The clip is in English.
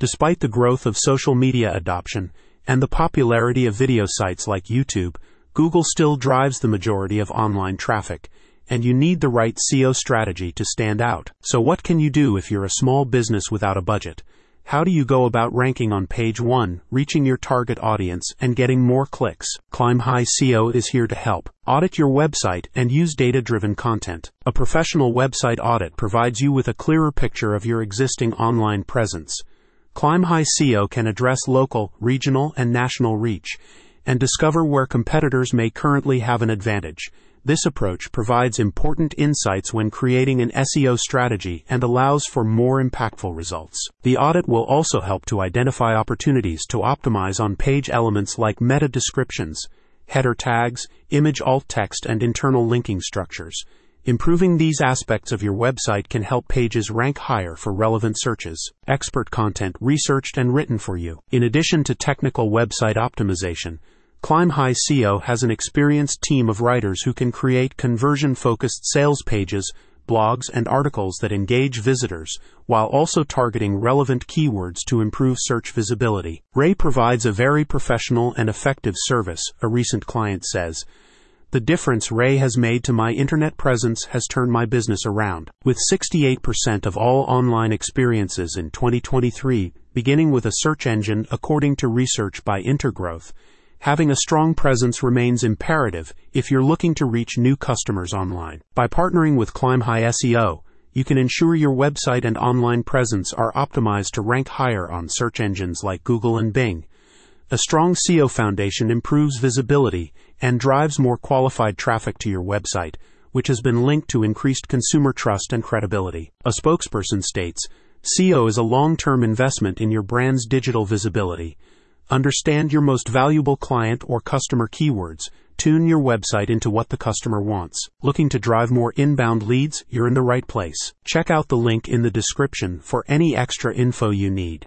Despite the growth of social media adoption and the popularity of video sites like YouTube, Google still drives the majority of online traffic, and you need the right SEO strategy to stand out. So, what can you do if you're a small business without a budget? How do you go about ranking on page 1, reaching your target audience, and getting more clicks? ClimbHigh SEO is here to help. Audit your website and use data driven content. A professional website audit provides you with a clearer picture of your existing online presence. ClimbHigh SEO can address local, regional, and national reach and discover where competitors may currently have an advantage. This approach provides important insights when creating an SEO strategy and allows for more impactful results. The audit will also help to identify opportunities to optimize on page elements like meta descriptions, header tags, image alt text, and internal linking structures. Improving these aspects of your website can help pages rank higher for relevant searches. Expert content researched and written for you. In addition to technical website optimization, ClimbHigh SEO has an experienced team of writers who can create conversion focused sales pages, blogs, and articles that engage visitors while also targeting relevant keywords to improve search visibility. Ray provides a very professional and effective service, a recent client says. The difference Ray has made to my internet presence has turned my business around. With 68% of all online experiences in 2023 beginning with a search engine according to research by Intergrowth, having a strong presence remains imperative if you're looking to reach new customers online. By partnering with ClimbHigh SEO, you can ensure your website and online presence are optimized to rank higher on search engines like Google and Bing. A strong SEO foundation improves visibility and drives more qualified traffic to your website, which has been linked to increased consumer trust and credibility. A spokesperson states, SEO is a long-term investment in your brand's digital visibility Understand your most valuable client or customer keywords. Tune your website into what the customer wants. Looking to drive more inbound leads? You're in the right place. Check out the link in the description for any extra info you need.